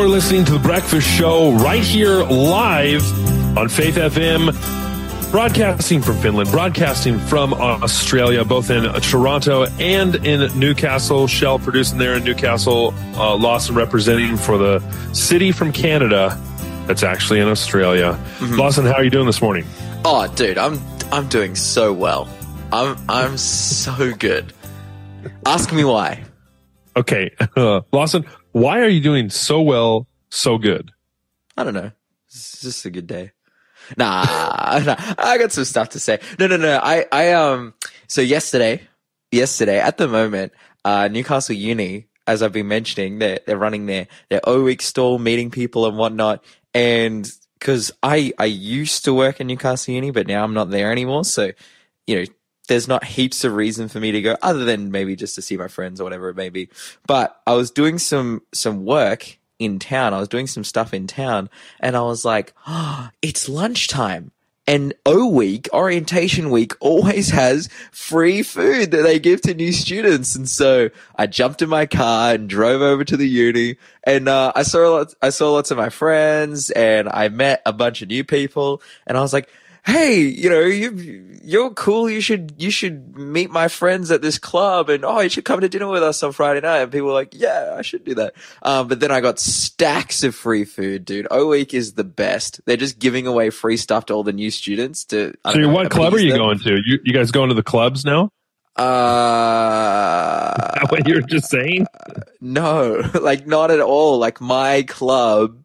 You're listening to The Breakfast Show right here live on Faith FM, broadcasting from Finland, broadcasting from Australia, both in Toronto and in Newcastle. Shell producing there in Newcastle, uh, Lawson representing for the city from Canada that's actually in Australia. Mm-hmm. Lawson, how are you doing this morning? Oh, dude, I'm I'm doing so well. I'm I'm so good. Ask me why. Okay, uh, Lawson, why are you doing so well, so good? I don't know. It's just a good day. Nah, nah, I got some stuff to say. No, no, no. I, I, um, so yesterday, yesterday, at the moment, uh, Newcastle Uni, as I've been mentioning, they're, they're running their, their O week stall, meeting people and whatnot. And cause I, I used to work in Newcastle Uni, but now I'm not there anymore. So, you know, there's not heaps of reason for me to go other than maybe just to see my friends or whatever it may be. But I was doing some, some work in town. I was doing some stuff in town and I was like, oh, it's lunchtime. And O week, orientation week always has free food that they give to new students. And so I jumped in my car and drove over to the uni and, uh, I saw, lots, I saw lots of my friends and I met a bunch of new people and I was like, hey, you know, you you're cool. You should you should meet my friends at this club, and oh, you should come to dinner with us on Friday night. And people were like, yeah, I should do that. Um, but then I got stacks of free food, dude. O Week is the best. They're just giving away free stuff to all the new students. To So, know, what club are you them. going to? You, you guys going to the clubs now? Uh, what you were just saying? no, like not at all. Like my club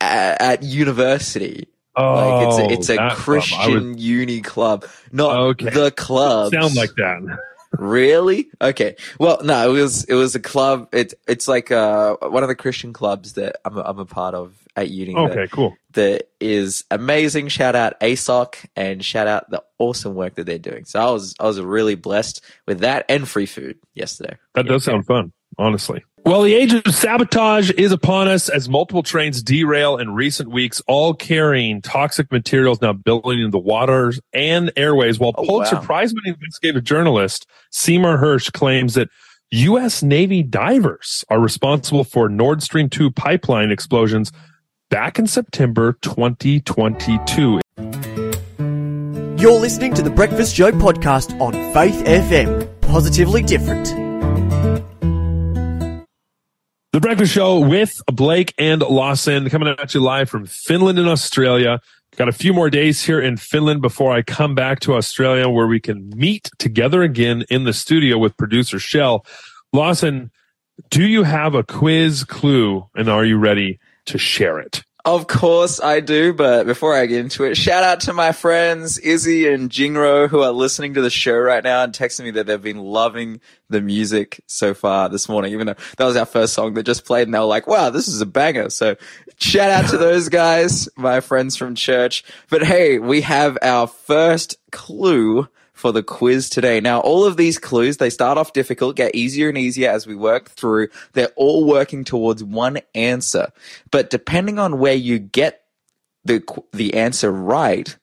at, at university. Like it's a, it's a Oh, that club. I Christian uni club, not Okay. the club. sound like that. Really? Okay. Well, no, it was it was a club. It's it's like uh one of the Christian clubs that I'm a, I'm a part of at uni. that- Okay, cool. That is amazing. Shout out ASOC and shout out the awesome work that they're doing. So I was I was really blessed with that and free food yesterday. That does sound fun, honestly. Well, the age of sabotage is upon us as multiple trains derail in recent weeks, all carrying toxic materials now building in the waters and airways. While Oh, Pulitzer wow. Prize winning investigative journalist Seymour Hersh claims that U.S. Navy divers are responsible for Nord Stream 2 pipeline explosions back in September 2022. You're listening to the Breakfast Show podcast on Faith FM. Positively different. The Breakfast Show with Blake and Lawson coming at you live from Finland and Australia. Got a few more days here in Finland before I come back to Australia where we can meet together again in the studio with producer Shell. Lawson, do you have a quiz clue and are you ready to share it? Of course I do, but before I get into it, shout out to my friends Izzy and Jingro who are listening to the show right now and texting me that they've been loving the music so far this morning, even though that was our first song that just played and they were like, wow, this is a banger. So shout out to those guys, my friends from church. But hey, we have our first clue for the quiz today. Now, all of these clues, they start off difficult, get easier and easier as we work through. They're all working towards one answer. But depending on where you get the, the answer right,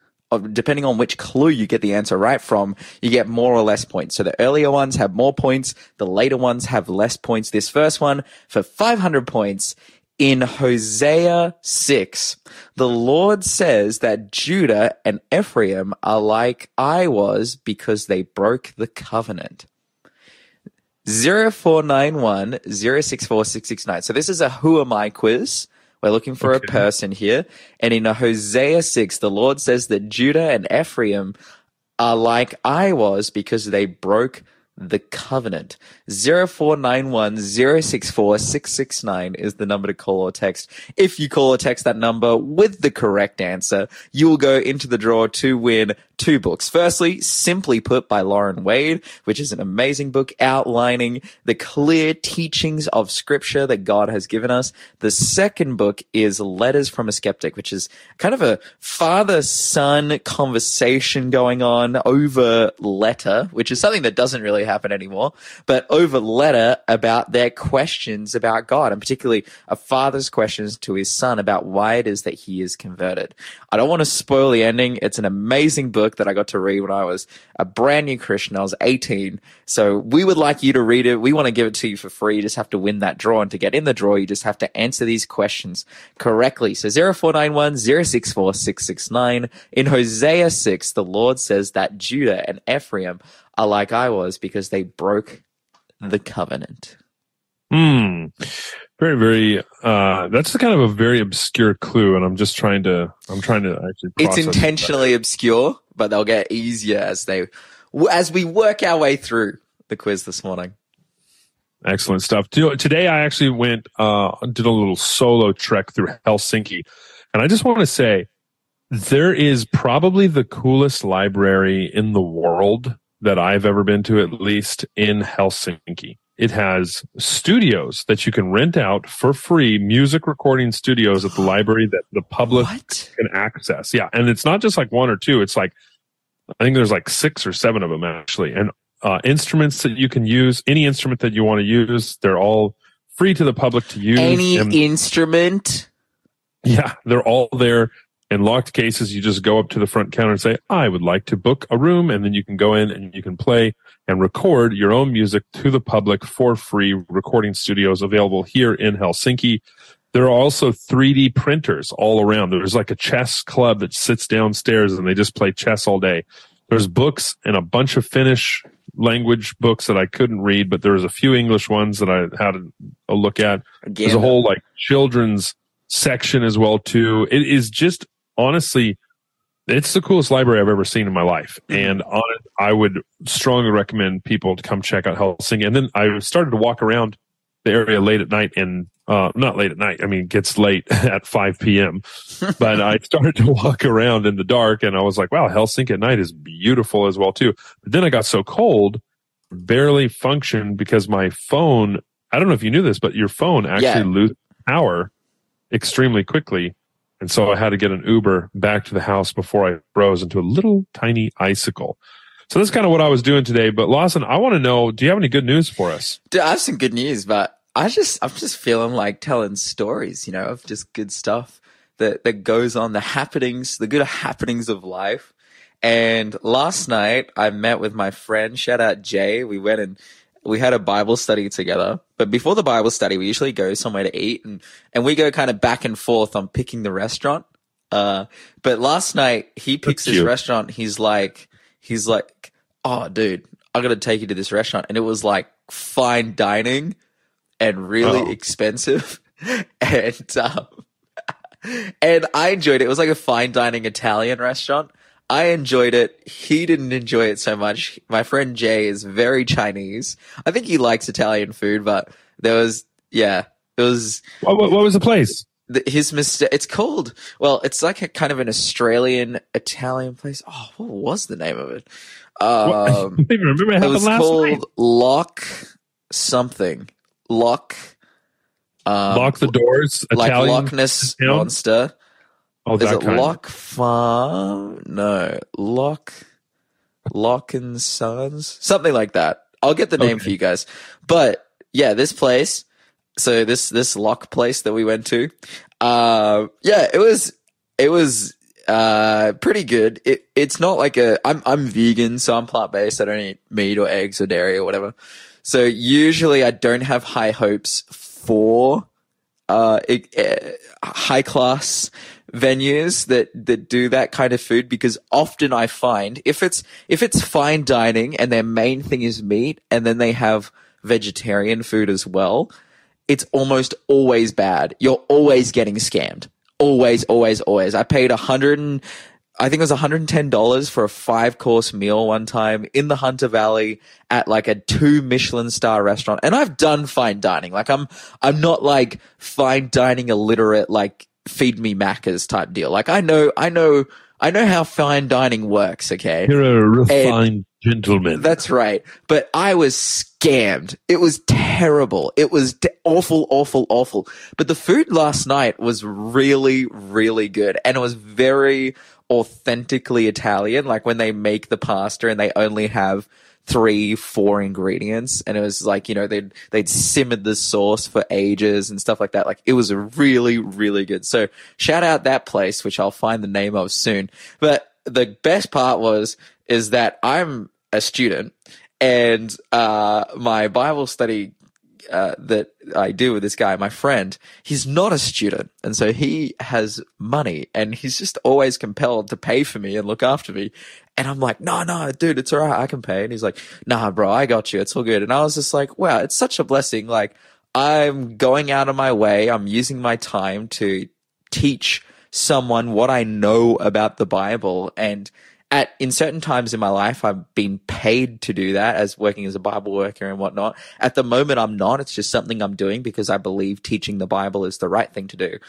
depending on which clue you get the answer right from, you get more or less points. So the earlier ones have more points, the later ones have less points. This first one for 500 points in Hosea 6, the Lord says that Judah and Ephraim are like I was because they broke the covenant. 0491 064 669. So this is a who am I quiz. We're looking for a person here. And in Hosea 6, the Lord says that Judah and Ephraim are like I was because they broke the covenant. 0491 064 669 is the number to call or text. If you call or text that number with the correct answer, you will go into the draw to win two books. Firstly, Simply Put by Loron Wade, which is an amazing book outlining the clear teachings of scripture that God has given us. The second book is Letters from a Skeptic, which is kind of a father son conversation going on over letter, which is something that doesn't really happen anymore, but over letter about their questions about God and particularly a father's questions to his son about why it is that he is converted. I don't want to spoil the ending. It's an amazing book. Book that I got to read when I was a brand new Christian. I was 18. So we would like you to read it. We want to give it to you for free. You just have to win that draw. And to get in the draw, you just have to answer these questions correctly. So 0491 064 669. In Hosea 6, the Lord says that Judah and Ephraim are like I was because they broke the covenant. Hmm. Very, very. Uh, that's kind of a very obscure clue, and I'm just trying to. I'm trying to actually. It's intentionally obscure, but they'll get easier as they as we work our way through the quiz this morning. Excellent stuff. Today, I actually went, uh, did a little solo trek through Helsinki. And I just want to say there is probably the coolest library in the world that I've ever been to, at least in Helsinki. It has studios that you can rent out for free, music recording studios at the library that the public What? can access. Yeah. And it's not just like one or two. It's like, I think there's like six or seven of them actually. And uh, instruments that you can use, any instrument that you want to use, they're all free to the public to use. Any And- instrument? yeah, they're all there in locked cases. You just go up to the front counter and say, I would like to book a room. And then you can go in and you can play and record your own music to the public for free. Recording studios available here in Helsinki. There are also 3D printers all around. There's like a chess club that sits downstairs and they just play chess all day. There's books and a bunch of Finnish language books that I couldn't read, but there was a few English ones that I had a look at. Again, There's a whole like children's section as well too. It is just honestly, it's the coolest library I've ever seen in my life. Hmm. And on it, I would strongly recommend people to come check out Helsinki. And then I started to walk around the area late at night and uh, not late at night. I mean, it gets late at 5 p.m. but I started to walk around in the dark and I was like, wow, Helsinki at night is beautiful as well too. But then I got so cold, barely functioned because my phone, I don't know if you knew this, but your phone actually Yeah. loses power extremely quickly. And so I had to get an Uber back to the house before I froze into a little tiny icicle. So that's kind of what I was doing today. But Lawson, I want to know, do you have any good news for us? Dude, I have some good news, but I just I'm just feeling like telling stories, you know, of just good stuff that that goes on, the happenings, the good happenings of life. And last night I met with my friend, shout out Jay. We went and we had a Bible study together. But before the Bible study, we usually go somewhere to eat and, and we go kind of back and forth on picking the restaurant. Uh, but last night he picks That's this cute. restaurant. He's like, he's like, oh, dude, I'm going to take you to this restaurant. And it was like fine dining and really Oh. expensive. and, um, and I enjoyed it. It was like a fine dining Italian restaurant. I enjoyed it. He didn't enjoy it so much. My friend Jay is very Chinese. I think he likes Italian food, but there was, yeah, it was What, what, what was the place? the, his mistake. It's called, well, it's like a kind of an Australian Italian place. Oh, what was the name of it? I Um, don't even remember it it was last called night. Lock something. Lock. Um, Lock the doors. like Italian. Loch Ness town? monster. oh, Is it kind. Lock Farm? No, Lock, Lock and Sons, something like that. I'll get the name Okay. for you guys. But yeah, this place. So this this lock place that we went to, uh, yeah, it was it was uh pretty good. It it's not like a I'm I'm vegan, so I'm plant based. I don't eat meat or eggs or dairy or whatever. So usually I don't have high hopes for uh, high class venues that that do that kind of food because often I find if it's if it's fine dining and their main thing is meat and then they have vegetarian food as well, it's almost always bad. You're always getting scammed. Always, always, always. I paid a hundred and I think it was $110 for a five course meal one time in the Hunter Valley at like a two Michelin star restaurant. And I've done fine dining. Like I'm, I'm not like fine dining illiterate, like feed me Macca's type deal. Like I know, I know, I know how fine dining works. Okay. You're a refined gentleman. That's right. But I was scammed. It was terrible. It was awful, awful, awful. But the food last night was really, really good. And it was very authentically Italian. Like when they make the pasta and they only have three, four ingredients. And it was like, you know, they'd, they'd simmered the sauce for ages and stuff like that. Like it was really, really good. So shout out that place, which I'll find the name of soon. But the best part was is that I'm a student and uh, my Bible study uh, that I do with this guy, my friend, he's not a student. And so he has money and he's just always compelled to pay for me and look after me. And I'm like, no, no, dude, it's all right. I can pay. And he's like, nah, bro, I got you. It's all good. And I was just like, wow, it's such a blessing. Like I'm going out of my way. I'm using my time to teach someone what I know about the Bible and at in certain times in my life I've been paid to do that as working as a Bible worker and whatnot. At the moment I'm not. It's just something I'm doing because I believe teaching the Bible is the right thing to do.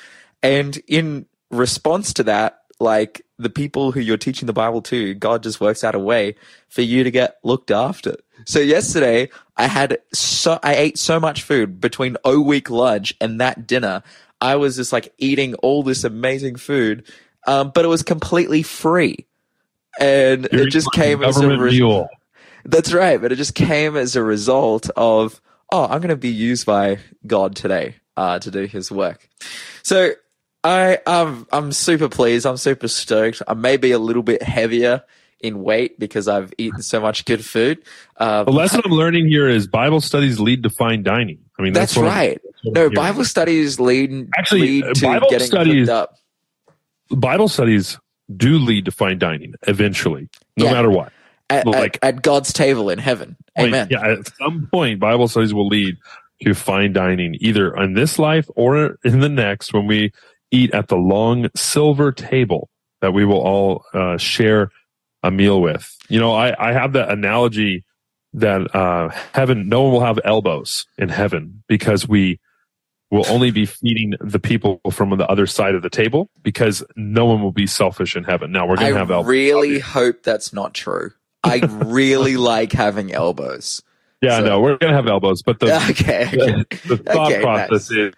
And in response to that, like the people who you're teaching the Bible to, God just works out a way for you to get looked after. So yesterday I had so I ate so much food between O week lunch and that dinner. I was just like eating all this amazing food, um, but it was completely free and You're it just came as a government re- mule. that's right but it just came as a result of oh i'm going to be used by god today uh, to do his work. So i um, i'm super pleased i'm super stoked. I may be a little bit heavier in weight because i've eaten so much good food uh, The lesson I'm learning here is Bible studies lead to fine dining. I mean, that's, that's I'm- right. that's no bible studies lead Actually, lead uh, to Bible getting studies- up. Bible studies do lead to fine dining eventually, no Yeah. matter what. at, like- at, at god's table in heaven amen Yeah, at some point, Bible studies will lead to fine dining, either in this life or in the next, when we eat at the long silver table that we will all uh, share a meal with. You know, I, I have that analogy that uh, heaven, no one will have elbows in heaven because we will only be feeding the people from the other side of the table because no one will be selfish in heaven. Now we're going to have elbows. I really hope that's not true. I really like having elbows. yeah, so- no, we're going to have elbows, but the, Okay, okay, the, the thought Okay, process is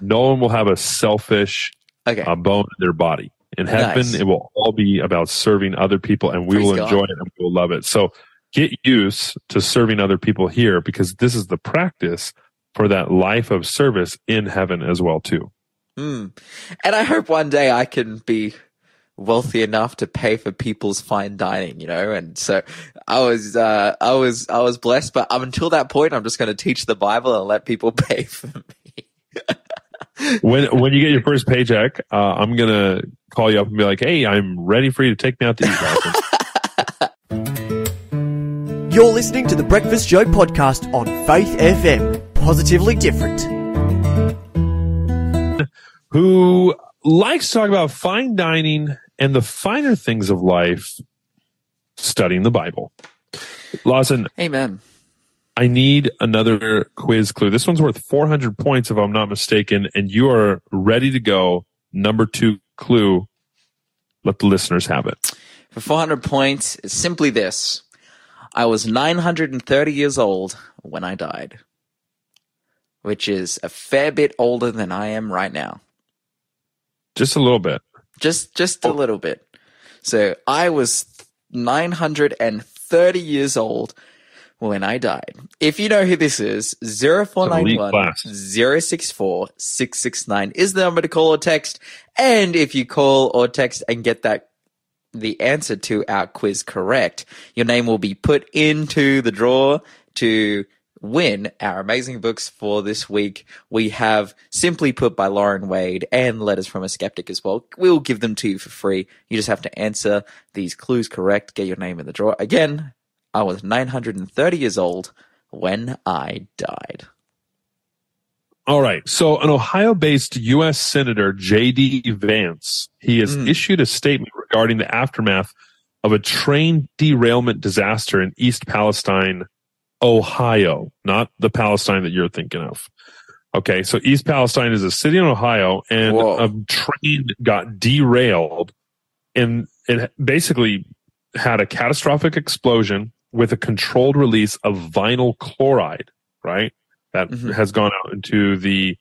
no one will have a selfish okay. uh, bone in their body. In heaven, Nice. it will all be about serving other people and we Praise will God. enjoy it and we will love it. So get used to serving other people here because this is the practice for that life of service in heaven as well too. Mm. And I hope one day I can be wealthy enough to pay for people's fine dining, you know. And so I was, uh, I was, I was blessed. But um, until that point, I'm just going to teach the Bible and let people pay for me. When when you get your first paycheck, uh, I'm gonna call you up and be like, "Hey, I'm ready for you to take me out to eat." You're listening to the Breakfast Show podcast on Faith FM. Positively different. Who likes to talk about fine dining and the finer things of life, studying the Bible. Lawson, Amen. I need another quiz clue. This one's worth 400 points, if I'm not mistaken, and you are ready to go. Number two clue. Let the listeners have it. For 400 points, it's simply this. I was 930 years old when I died, which is a fair bit older than I am right now. Just a little bit. Just just a oh. little bit. So I was 930 years old when I died. If you know who this is, 0491 064 669 is the number to call or text. And if you call or text and get that the answer to our quiz correct, your name will be put into the draw to win our amazing books for this week. We have Simply Put by Loron Wade and Letters from a Skeptic as well. We'll give them to you for free. You just have to answer these clues correct, get your name in the draw. Again, I was 930 years old when I died. All right. So an Ohio-based U.S. Senator J.D. Vance, he has Mm. issued a statement regarding the aftermath of a train derailment disaster in East Palestine, Ohio, not the Palestine that you're thinking of. Okay. So East Palestine is a city in Ohio and Whoa. a train got derailed and it basically had a catastrophic explosion with a controlled release of vinyl chloride, right? That Mhm. has gone out into the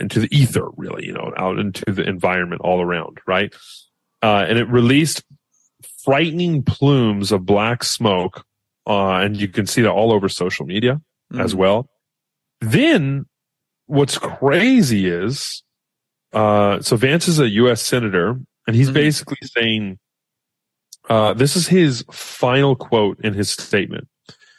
into the ether, really, you know, out into the environment all around, right? Uh, and it released frightening plumes of black smoke, uh, and you can see that all over social media as Mm. well. Then what's crazy is, uh, so Vance is a U.S. senator, and he's Mhm. basically saying Uh, this is his final quote in his statement.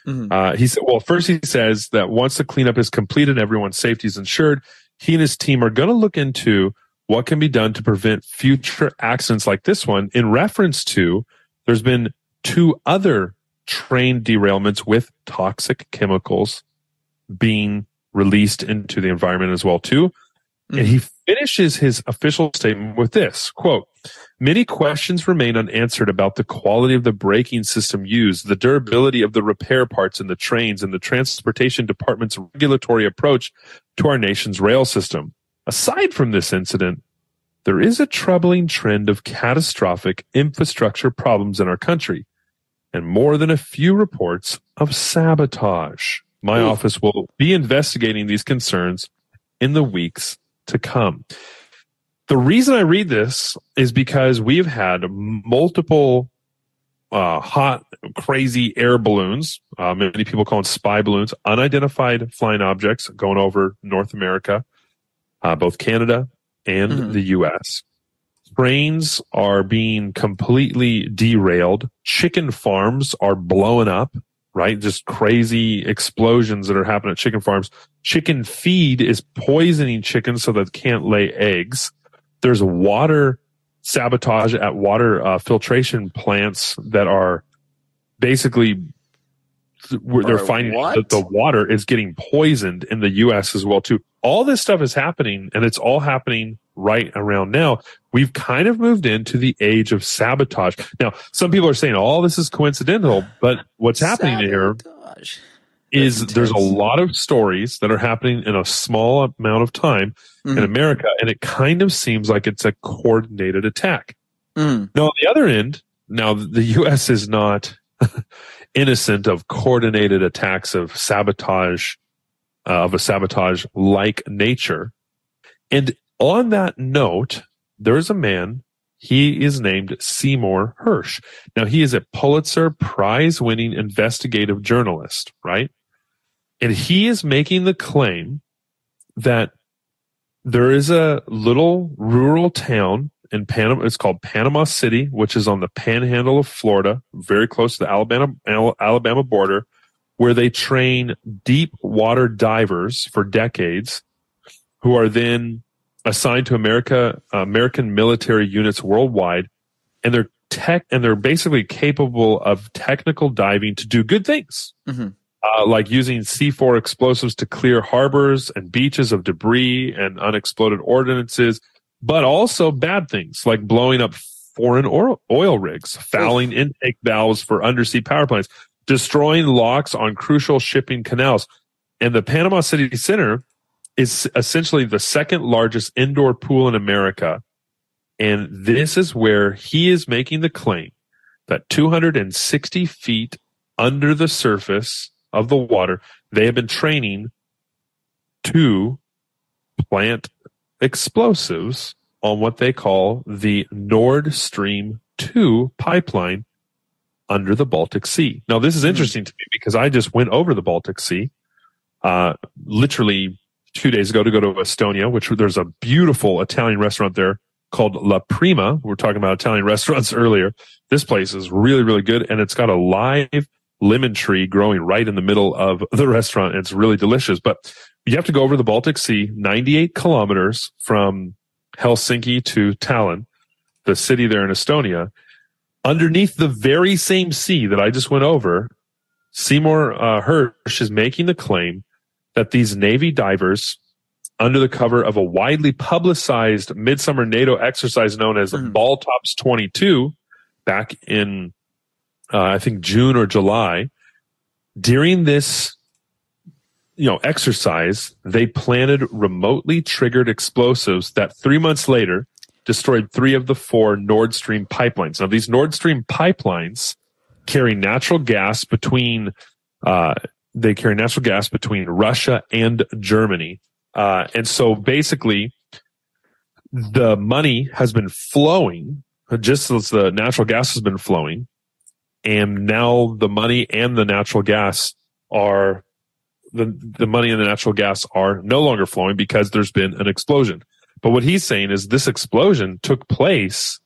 Mhm. Uh, he said, well, first he says that once the cleanup is completed, and everyone's safety is ensured. He and his team are going to look into what can be done to prevent future accidents like this one in reference to there's been two other train derailments with toxic chemicals being released into the environment as well too. And he mm-hmm. finishes his official statement with this quote, many questions remain unanswered about the quality of the braking system used, the durability of the repair parts in the trains and the transportation department's regulatory approach to our nation's rail system. Aside from this incident, there is a troubling trend of catastrophic infrastructure problems in our country and more than a few reports of sabotage. My Ooh. office will be investigating these concerns in the weeks to come. The reason I read this is because we've had multiple uh, hot, crazy air balloons. Uh, many people call them spy balloons, unidentified flying objects going over North America, uh, both Canada and Mhm. the U.S. Trains are being completely derailed. Chicken farms are blowing up, right? Just crazy explosions that are happening at chicken farms. Chicken feed is poisoning chickens so that they can't lay eggs. There's water sabotage at water uh, filtration plants that are basically where they're finding what? that the water is getting poisoned in the U.S. as well too. All this stuff is happening, and it's all happening right around now. We've kind of moved into the age of sabotage. Now, some people are saying all this is coincidental, but what's happening here Sabotage. is That's there's a lot of stories that are happening in a small amount of time in Mhm. America, and it kind of seems like it's a coordinated attack. Mm. Now, on the other end, now the U.S. is not innocent of coordinated attacks of sabotage, uh, of a sabotage like nature. And on that note, there is a man. He is named Seymour Hersh. Now, he is a Pulitzer Prize winning investigative journalist, right? And he is making the claim that there is a little rural town in Panama. It's called Panama City, which is on the panhandle of Florida, very close to the Alabama, Alabama border, where they train deep water divers for decades who are then assigned to America, American military units worldwide. And they're tech, and they're basically capable of technical diving to do good things Mhm. uh, like using C4 explosives to clear harbors and beaches of debris and unexploded ordinances, but also bad things like blowing up foreign oil, oil rigs, fouling intake valves for undersea power plants, destroying locks on crucial shipping canals. And the Panama City Center is essentially the second largest indoor pool in America. And this is where he is making the claim that 260 feet under the surface of the water, they have been training to plant explosives on what they call the Nord Stream 2 pipeline under the Baltic Sea. Now, this is interesting to me because I just went over the Baltic Sea, uh, literally two days ago to go to Estonia, which there's a beautiful Italian restaurant there called La Prima. We were talking about Italian restaurants earlier. This place is really, really good. And it's got a live lemon tree growing right in the middle of the restaurant. It's really delicious, but you have to go over the Baltic Sea, 98 kilometers from Helsinki to Tallinn, the city there in Estonia. Underneath the very same sea that I just went over, Seymour uh, Hersh is making the claim that these Navy divers, under the cover of a widely publicized midsummer NATO exercise known as Mhm. Baltops 22, back in uh, I think June or July, during this you know exercise, they planted remotely triggered explosives that three months later destroyed three of the four Nord Stream pipelines. Now, these Nord Stream pipelines carry natural gas between uh, they carry natural gas between Russia and Germany, uh, and so basically, the money has been flowing just as the natural gas has been flowing, and now the money and the natural gas are the the money and the natural gas are no longer flowing because there's been an explosion. But what he's saying is this explosion took place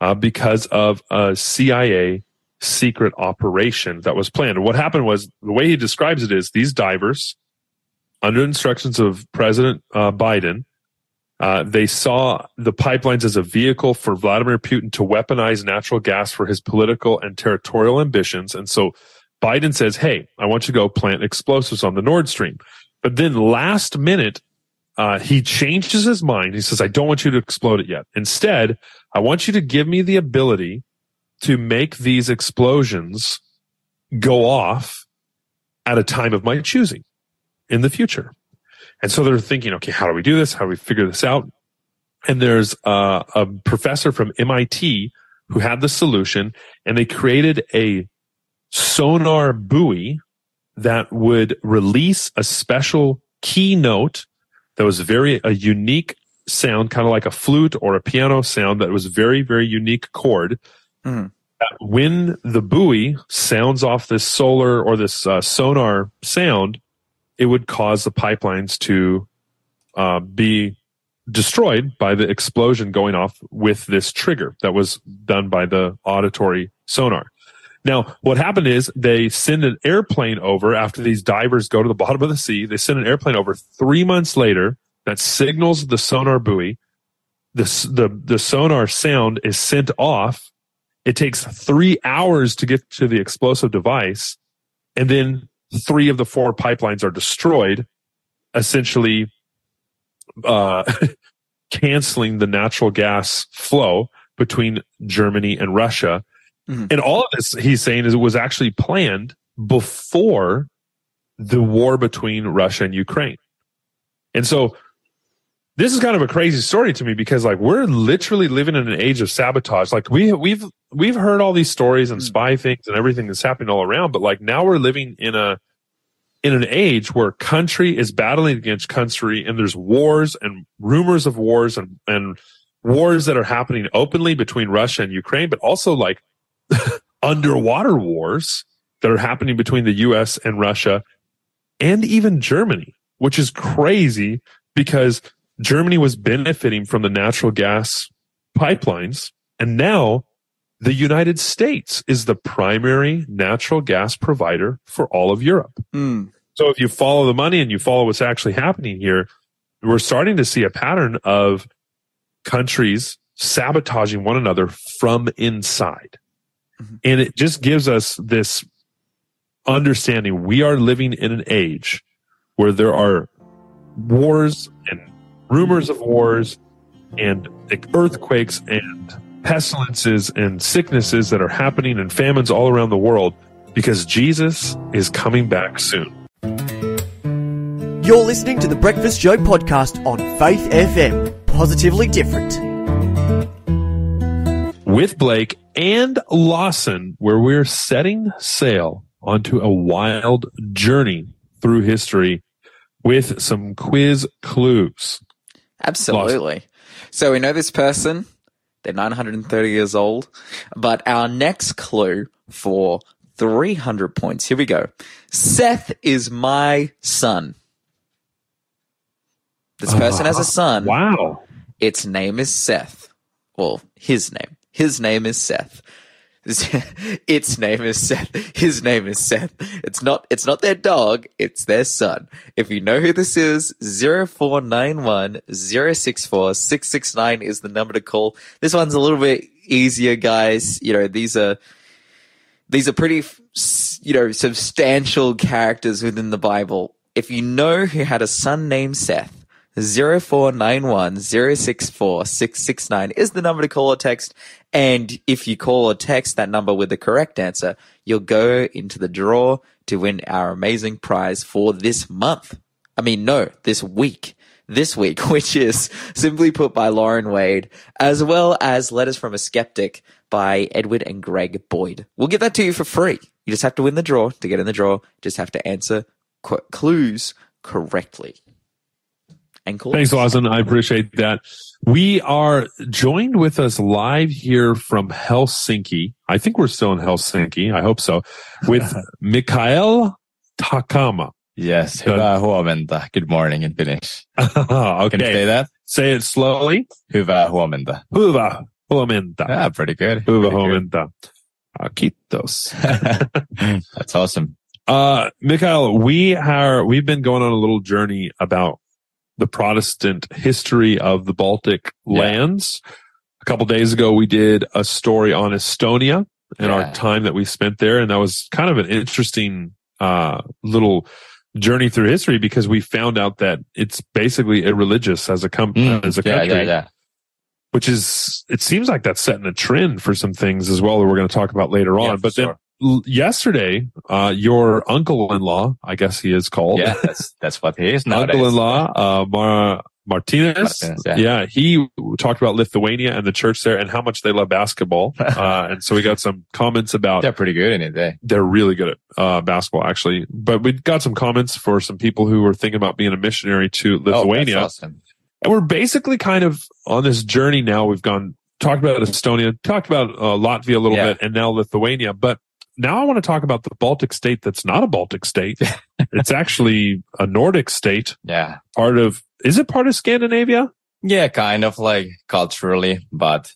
uh, because of a CIA secret operation that was planned. What happened was the way he describes it is these divers, under instructions of President uh, Biden, uh, they saw the pipelines as a vehicle for Vladimir Putin to weaponize natural gas for his political and territorial ambitions. And so Biden says, Hey, I want you to go plant explosives on the Nord Stream. But then last minute, uh, he changes his mind. He says, I don't want you to explode it yet. Instead, I want you to give me the ability to make these explosions go off at a time of my choosing in the future. And so they're thinking, okay, how do we do this? How do we figure this out? And there's a professor from MIT who had the solution and they created a sonar buoy that would release a special keynote that was very a unique sound, kind of like a flute or a piano sound that was very, very unique chord. Mhm. When the buoy sounds off this solar or this uh, sonar sound, it would cause the pipelines to uh, be destroyed by the explosion going off with this trigger that was done by the auditory sonar. Now, what happened is they send an airplane over after these divers go to the bottom of the sea. They send an airplane over three months later that signals the sonar buoy. The, the, the sonar sound is sent off. It takes three hours to get to the explosive device. And then three of the four pipelines are destroyed, essentially, uh, canceling the natural gas flow between Germany and Russia. Mhm. And all of this, he's saying, is it was actually planned before the war between Russia and Ukraine. And so this is kind of a crazy story to me because like we're literally living in an age of sabotage. Like we, we've, we've heard all these stories and Mm. spy things and everything that's happening all around, but like now we're living in a, in an age where country is battling against country and there's wars and rumors of wars and, and wars that are happening openly between Russia and Ukraine, but also like underwater wars that are happening between the US and Russia and even Germany, which is crazy because Germany was benefiting from the natural gas pipelines. And now the United States is the primary natural gas provider for all of Europe. Mm. So if you follow the money and you follow what's actually happening here, we're starting to see a pattern of countries sabotaging one another from inside. Mhm. And it just gives us this understanding we are living in an age where there are wars and rumors of wars and earthquakes and pestilences and sicknesses that are happening and famines all around the world because Jesus is coming back soon. You're listening to the Breakfast Show podcast on Faith FM. Positively different. with Blake and Lawson, where we're setting sail onto a wild journey through history with some quiz clues. Absolutely. So we know this person. They're 930 years old. But our next clue for 300 points. Here we go. Seth is my son. This uh, person has a son. Wow. Its name is Seth. Well, his name. His name is Seth. its name is Seth. His name is Seth. It's not, it's not their dog. It's their son. If you know who this is, 0491 064 669 is the number to call. This one's a little bit easier, guys. You know, these are, these are pretty, you know, substantial characters within the Bible. If you know who had a son named Seth, 0491 064 669 is the number to call or text. And if you call or text that number with the correct answer, you'll go into the draw to win our amazing prize for this month. I mean, no, this week. This week, which is simply put by Loron Wade, as well as Letters from a Skeptic by Edward and Greg Boyd. We'll give that to you for free. You just have to win the draw. To get in the draw, just have to answer qu- clues correctly. And call. Thanks, Lawson. I appreciate that. We are joined with us live here from Helsinki. I think we're still in Helsinki. I hope so. With Mikael Takama. Yes, hyvää huomenta. Good morning in Finnish. Can you say that? Say it slowly. Hyvää huomenta. Hyvä Huomenta. Yeah, pretty good. Hyvä Pretty good. huomenta. Uh, kiitos. That's awesome. Uh, Mikhail, we are, we've been going on a little journey about the Protestant history of the Baltic Yeah. lands. A couple days ago, we did a story on Estonia and our time that we spent there. And that was kind of an interesting, uh, little journey through history because we found out that it's basically irreligious as a, com- Mm, as a yeah, country yeah, yeah. which is it seems like that's setting a trend for some things as well that we're going to talk about later on. Yeah, but then sure. l- yesterday, uh, your uncle-in-law, I guess he is called, Yeah, that's that's what he is nowadays. uncle-in-law, uh, Mar- Martinez. Martinez, yeah. he talked about Lithuania and the church there and how much they love basketball. uh, and so we got some comments about They're pretty good in it. Eh? they're really good at uh, basketball actually. But we got some comments for some people who were thinking about being a missionary to Oh, Lithuania. that's awesome. And we're basically kind of on this journey now. We've gone, talked about Estonia, talked about uh, Latvia a little Yeah. bit, and now Lithuania. But now I want to talk about the Baltic state that's not a Baltic state. it's actually a Nordic state, Yeah, part of, is it part of Scandinavia? yeah, kind of like culturally, but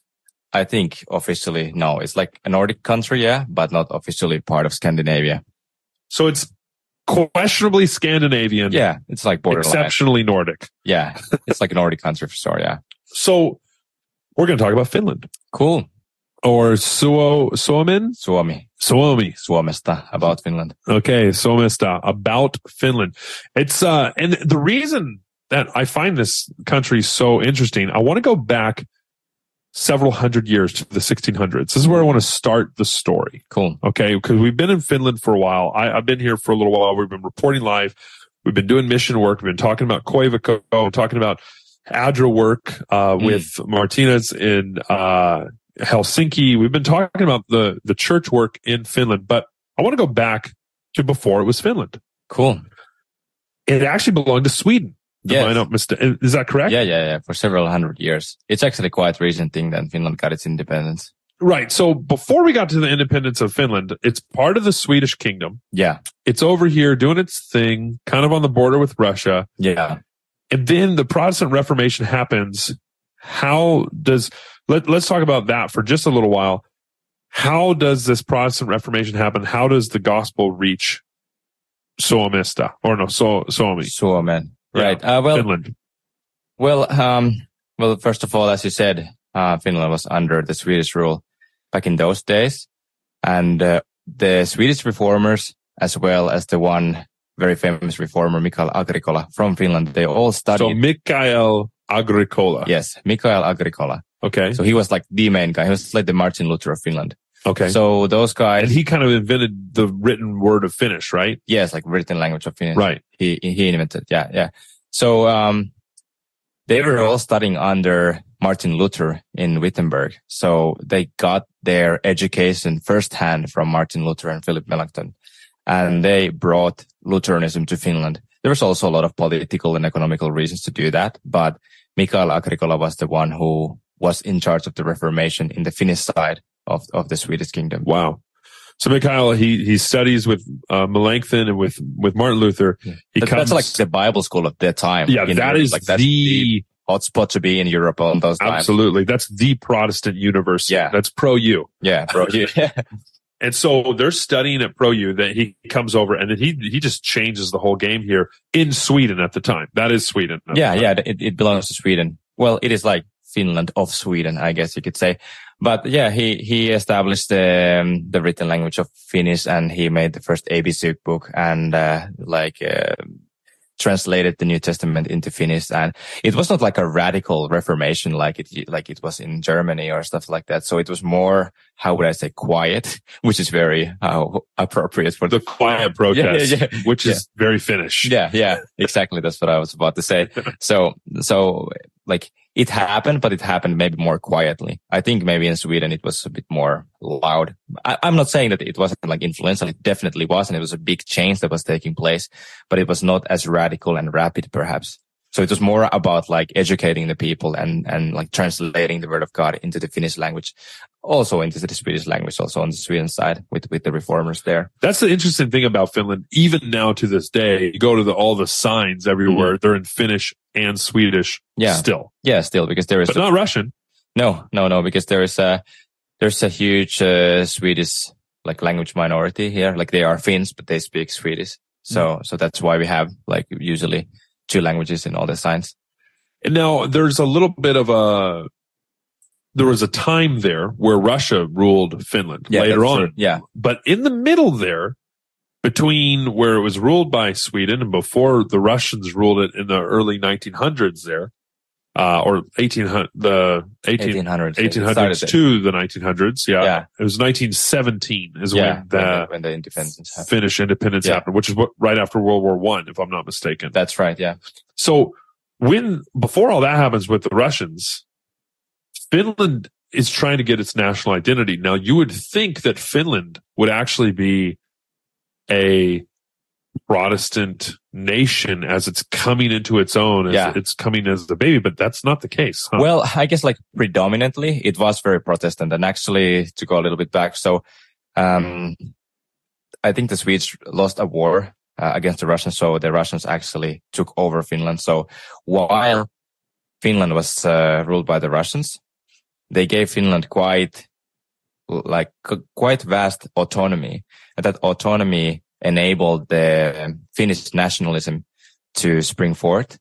I think officially no. It's like a Nordic country, yeah, but not officially part of Scandinavia. So it's questionably Scandinavian, Yeah, it's like borderline. exceptionally Nordic. Yeah, it's like a Nordic country for sure. Yeah, So we're going to talk about Finland cool. Or Suo, Suomen, Suomi, Suomi. Suomesta about Finland. Okay, Somesta about Finland. It's uh and the reason that I find this country so interesting, I want to go back several hundred years to the 1600s. This is where I want to start the story. Cool. Okay, because we've been in Finland for a while. I, I've been here for a little while. We've been reporting live. We've been doing mission work. We've been talking about Koivikko, talking about Adra work uh, Mm. with Martinez in uh, Helsinki. We've been talking about the the church work in Finland, but I want to go back to before it was Finland. Cool. It actually belonged to Sweden. Yes. I not Is that correct? Yeah, yeah, yeah. For several hundred years. It's actually quite recent thing that Finland got its independence. Right. So before we got to the independence of Finland, it's part of the Swedish kingdom. Yeah, It's over here doing its thing, kind of on the border with Russia. yeah. And then the Protestant Reformation happens. How does, let, let's talk about that for just a little while. How does this Protestant Reformation happen? How does the gospel reach Suomesta or no, so, Suomi, Suomen. Yeah, Right. Uh, well, Finland? Well, um, well, first of all, as you said, uh, Finland was under the Swedish rule back in those days. And, uh, the Swedish reformers, as well as the one very famous reformer, Mikael Agricola from Finland, they all studied. So. Mikael Agricola. yes, Mikael Agricola. Okay. So he was like the main guy. He was like the Martin Luther of Finland. Okay. So those guys, and he kind of invented the written word of Finnish, right? yes, like written language of Finnish. Right. he he invented. Yeah, yeah. So um, they were all studying under Martin Luther in Wittenberg. So they got their education firsthand from Martin Luther and Philip Melanchthon, and they brought Lutheranism to Finland. There was also a lot of political and economical reasons to do that, but Mikael Agricola was the one who was in charge of the Reformation in the Finnish side of, of the Swedish kingdom. Wow. So Mikhail, he, he studies with, uh, Melanchthon and with, with Martin Luther. He That- comes, that's like the Bible school of their time. yeah, you know, that is like that's the, hotspot to be in Europe on those times. absolutely. That's the Protestant university. Yeah. That's pro U. Yeah, bro. Yeah. And so they're studying at pro U that he comes over and then he, he just changes the whole game here in Sweden at the time. That is Sweden. yeah, yeah. It, it belongs to Sweden. Well, it is like Finland of Sweden, I guess you could say. But yeah, he, he established um, the written language of Finnish and he made the first ABC book and, uh, like, uh, translated the New Testament into Finnish. And it was not like a radical reformation like it, like it was in Germany or stuff like that. So it was more, how would I say, quiet, which is very uh, appropriate for The quiet protest, Yeah, yeah, yeah. which is very Finnish. yeah, yeah, exactly. That's what I was about to say. So, so like it happened, but it happened maybe more quietly. I think maybe in Sweden it was a bit more loud. I, I'm not saying that it wasn't like influential. It definitely was. And it was a big change that was taking place, but it was not as radical and rapid perhaps. So it was more about like educating the people and, and like translating the word of God into the Finnish language, also into the Swedish language, also on the Sweden side with, with the reformers there. That's the interesting thing about Finland. Even now to this day, you go to the, all the signs everywhere. They're in Finnish and Swedish Mm-hmm. Yeah. still, Yeah, still because there is but not Russian. No, no, no, because there's a there's a huge uh, Swedish like language minority here. Like they are Finns, but they speak Swedish. So Mm. so that's why we have like usually two languages in all the signs. And now there's a little bit of a, there was a time there where Russia ruled Finland later on. true. Yeah, But in the middle there, between where it was ruled by Sweden and before the Russians ruled it in the early 1900s there, uh, or 1800, the 18, 1800s. 1800s to the 1900s. Yeah. Yeah. It was 1917 is yeah, when the when the independence happened. Finnish independence Yeah. happened, which is what, right after World War One, if I'm not mistaken. That's right. Yeah. So when before all that happens with the Russians, Finland is trying to get its national identity. Now you would think that Finland would actually be a Protestant nation as it's coming into its own, as Yeah. it's coming as the baby, but that's not the case. huh? Well, I guess like predominantly it was very Protestant and actually to go a little bit back. So, um, I think the Swedes lost a war uh, against the Russians. So the Russians actually took over Finland. So while Finland was uh, ruled by the Russians, they gave Finland quite like quite vast autonomy and that autonomy enabled the Finnish nationalism to spring forth.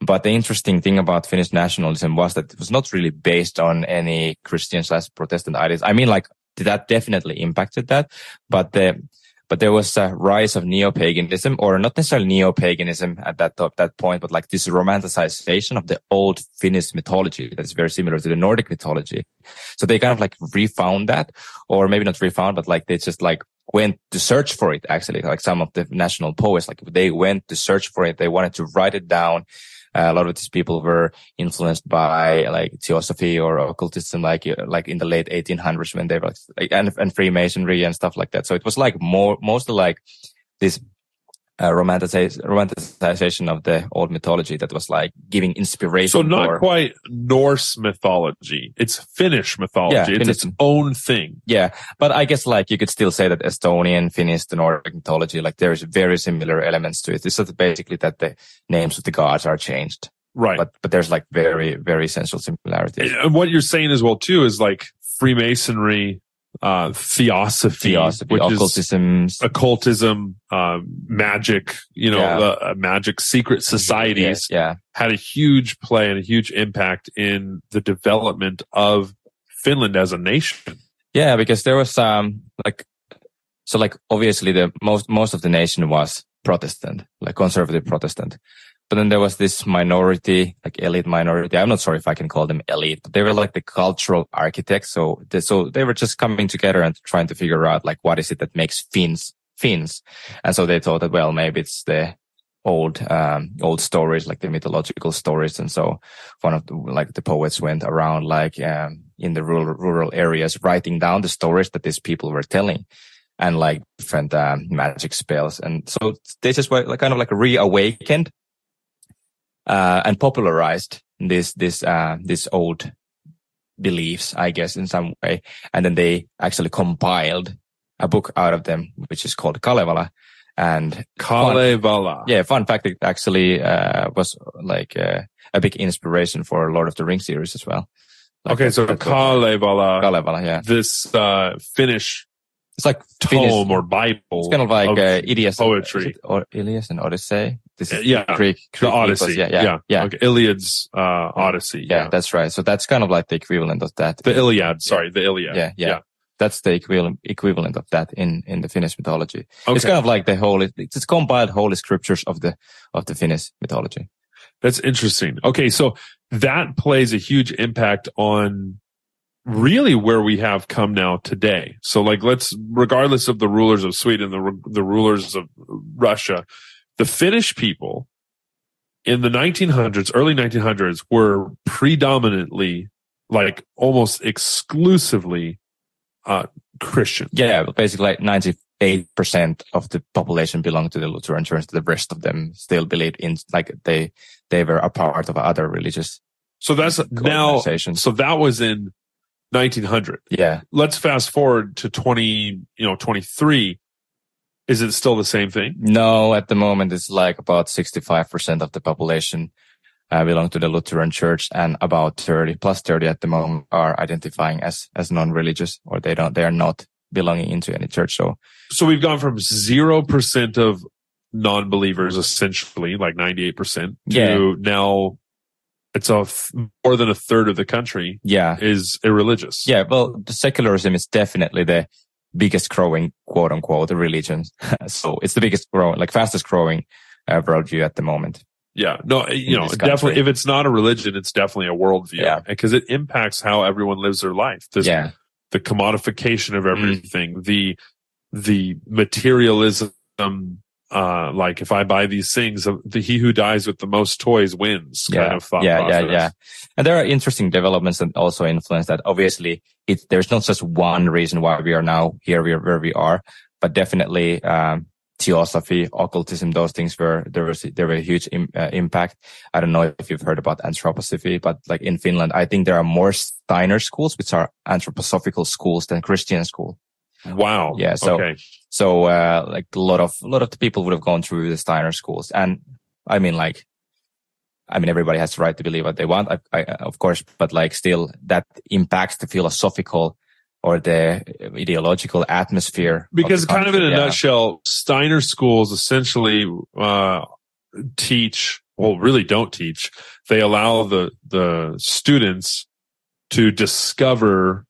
But the interesting thing about Finnish nationalism was that it was not really based on any Christian slash Protestant ideas. I mean, like that definitely impacted that, but the but there was a rise of neo-paganism, or not necessarily neo-paganism at that that point, but like this romanticization of the old Finnish mythology that's very similar to the Nordic mythology. So they kind of like refound that, or maybe not refound, but like they just like went to search for it. Actually, like some of the national poets, like they went to search for it. They wanted to write it down. Uh, a lot of these people were influenced by like theosophy or occultism, like uh, like in the late 1800s when they were like, and, and Freemasonry and stuff like that. So it was like more mostly like this uh, romanticize, romanticization of the old mythology that was like giving inspiration. so not for, quite Norse mythology. It's Finnish mythology. Yeah, it's its own thing. Yeah, but I guess like you could still say that Estonian, Finnish, the Nordic mythology, like there's very similar elements to it. It's just basically that the names of the gods are changed, Right. but but there's like very very essential similarities. and what you're saying as well too is like Freemasonry, uh, theosophy, Theosophy, which is occultism, um, magic, you know, Yeah. the uh, magic secret societies Yeah, had a huge play and a huge impact in the development of Finland as a nation. yeah, because there was um like so like obviously the most most of the nation was Protestant, like conservative Protestant. But then there was this minority, like elite minority. I'm not sure if I can call them elite, but they were like the cultural architects. So, they, so they were just coming together and trying to figure out like what is it that makes Finns Finns. And so they thought that, well, maybe it's the old, um, old stories, like the mythological stories. And so one of the, like the poets went around like, um, in the rural, rural areas, writing down the stories that these people were telling and like different, um, magic spells. And so they just were like kind of like reawakened uh, and popularized this this uh, this old beliefs, I guess, in some way. And then they actually compiled a book out of them, which is called Kalevala. And Kalevala. yeah, fun fact, it actually uh, was like uh, a big inspiration for Lord of the Rings series as well. Like Okay, so. Kalevala, Kalevala, yeah, this uh, Finnish it's like tome Finnish- or Bible. It's kind of like of uh, Ilias, poetry. or Ilias and Odyssey. This is yeah, Greek, the Odyssey. mythos. Yeah, yeah, yeah. Okay, Iliad's uh, Odyssey. Yeah, Yeah. that's right. So that's kind of like the equivalent of that. the Iliad. Sorry, the Iliad. yeah, yeah, That's the equivalent equivalent of that in in the Finnish mythology. Okay. It's kind of like the holy. It's compiled holy scriptures of the of the Finnish mythology. That's interesting. Okay, so that plays a huge impact on really where we have come now today. So like let's regardless of the rulers of Sweden, the the rulers of Russia, the Finnish people in the 1900s, early 1900s were predominantly like almost exclusively uh Christian. Yeah, basically like ninety eight percent of the population belonged to the Lutheran Church. The rest of them still believed in like they they were a part of other religious So that's now so that was in 1900. Yeah, let's fast forward to 20, you know, 23. Is it still the same thing? no, at the moment it's like about sixty five percent of the population uh, belong to the Lutheran Church, and about 30 plus 30 at the moment are identifying as as non-religious, or they don't they are not belonging into any church. So So we've gone from zero percent of non-believers, essentially like ninety-eight percent, to Yeah. now it's a more than a third of the country yeah, is irreligious. yeah. Well, the secularism is definitely the biggest growing quote unquote religion. so it's the biggest growing, like fastest growing uh, worldview at the moment. Yeah. No, you know, definitely, country. if it's not a religion, it's definitely a worldview Yeah. because it impacts how everyone lives their life. This, yeah, The commodification of Mm. everything, the, the materialism, uh, like if I buy these things, uh, the he who dies with the most toys wins kind yeah, of thought yeah, yeah, yeah. And there are interesting developments that also influence that. Obviously, it, there's not just one reason why we are now here we are, where we are, but definitely, um, theosophy, occultism, those things were, there was, there were a huge Im, uh, impact. I don't know if you've heard about anthroposophy, but like in Finland, I think there are more Steiner schools, which are anthroposophical schools than Christian school. Wow. Yeah, so- okay. So, uh, like a lot of, a lot of the people would have gone through the Steiner schools. And I mean, like, I mean, everybody has the right to believe what they want, I, I, of course, but like still that impacts the philosophical or the ideological atmosphere. because kind of in a. Yeah. nutshell, Steiner schools essentially, uh, teach, well, really don't teach. They allow the, the students to discover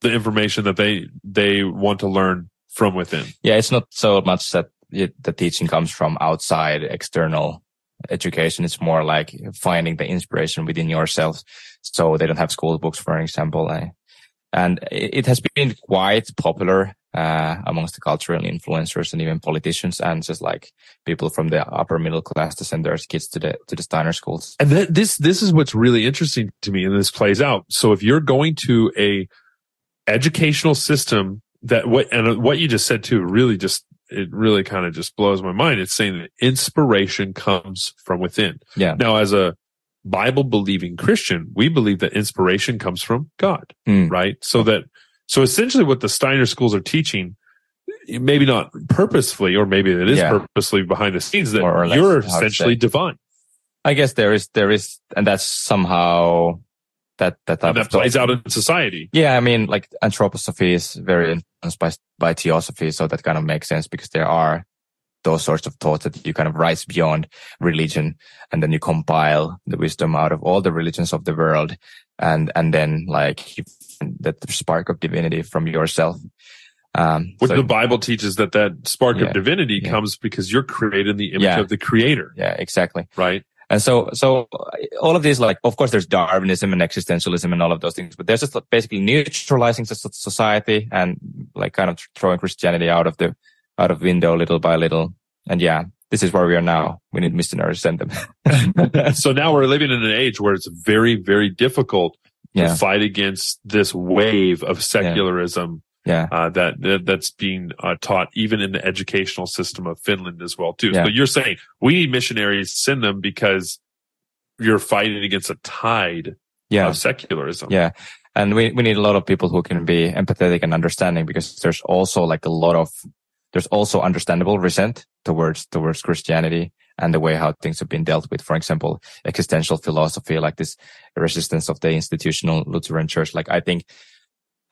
the information that they, they want to learn from within. Yeah. It's not so much that it, the teaching comes from outside external education. It's more like finding the inspiration within yourself. So they don't have school books, for example. And it, it has been quite popular, uh, amongst the cultural influencers and even politicians and just like people from the upper middle class to send their kids to the, to the Steiner schools. And that, this, this is what's really interesting to me and this plays out. So if you're going to a educational system that what, and what you just said too, really just, it really kind of just blows my mind. It's saying that inspiration comes from within. Yeah. Now, as a Bible believing Christian, we believe that inspiration comes from God, Mm. right? So that, so essentially what the Steiner schools are teaching, maybe not purposefully, or maybe it is Yeah. purposely behind the scenes that More or you're essentially divine. I guess there is, there is, and that's somehow that, that type And that of plays out in society. Yeah, I mean, like anthroposophy is very influenced by by theosophy, so that kind of makes sense because there are those sorts of thoughts that you kind of rise beyond religion, and then you compile the wisdom out of all the religions of the world, and and then like that spark of divinity from yourself. Um, What so- the Bible teaches that that spark Yeah. of divinity Yeah. comes because you're created in the image Yeah. of the creator, yeah, exactly. right? And so, so uh, all of these, like, of course, there's Darwinism and existentialism and all of those things, but there's just basically neutralizing society and like kind of throwing Christianity out of the, out of window little by little. And yeah, this is where we are now. We need missionaries to send them. so now we're living in an age where it's very, very difficult yeah. to fight against this wave of secularism Yeah. uh, that, that that's being uh, taught even in the educational system of Finland as well too. Yeah. So you're saying we need missionaries, send them because you're fighting against a tide Yeah. of secularism. Yeah. And we, we need a lot of people who can be empathetic and understanding because there's also like a lot of, there's also understandable resent towards, towards Christianity and the way how things have been dealt with. For example, existential philosophy, like this resistance of the institutional Lutheran church. Like I think,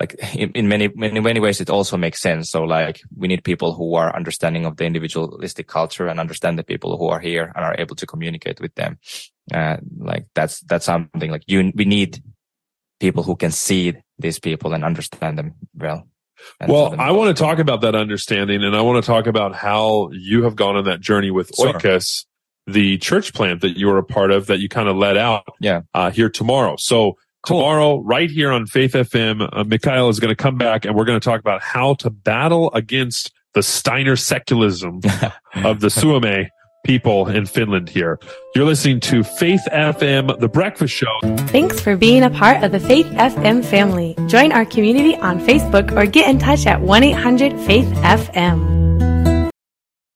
like in, in many, many, many ways, it also makes sense. So like we need people who are understanding of the individualistic culture and understand the people who are here and are able to communicate with them. Uh, like that's, that's something like you, we need people who can see these people and understand them well. Well, them- I want to talk about that understanding and I want to talk about how you have gone on that journey with Sure. Oikos, the church plant that you were a part of that you kind of let out Yeah. uh, here tomorrow. So Cool. tomorrow, right here on Faith FM, uh, Mikhail is going to come back and we're going to talk about how to battle against the Steiner secularism of the Suomi people in Finland here. You're listening to Faith FM, The Breakfast Show. Thanks for being a part of the Faith FM family. Join our community on Facebook or get in touch at 1 800 Faith FM.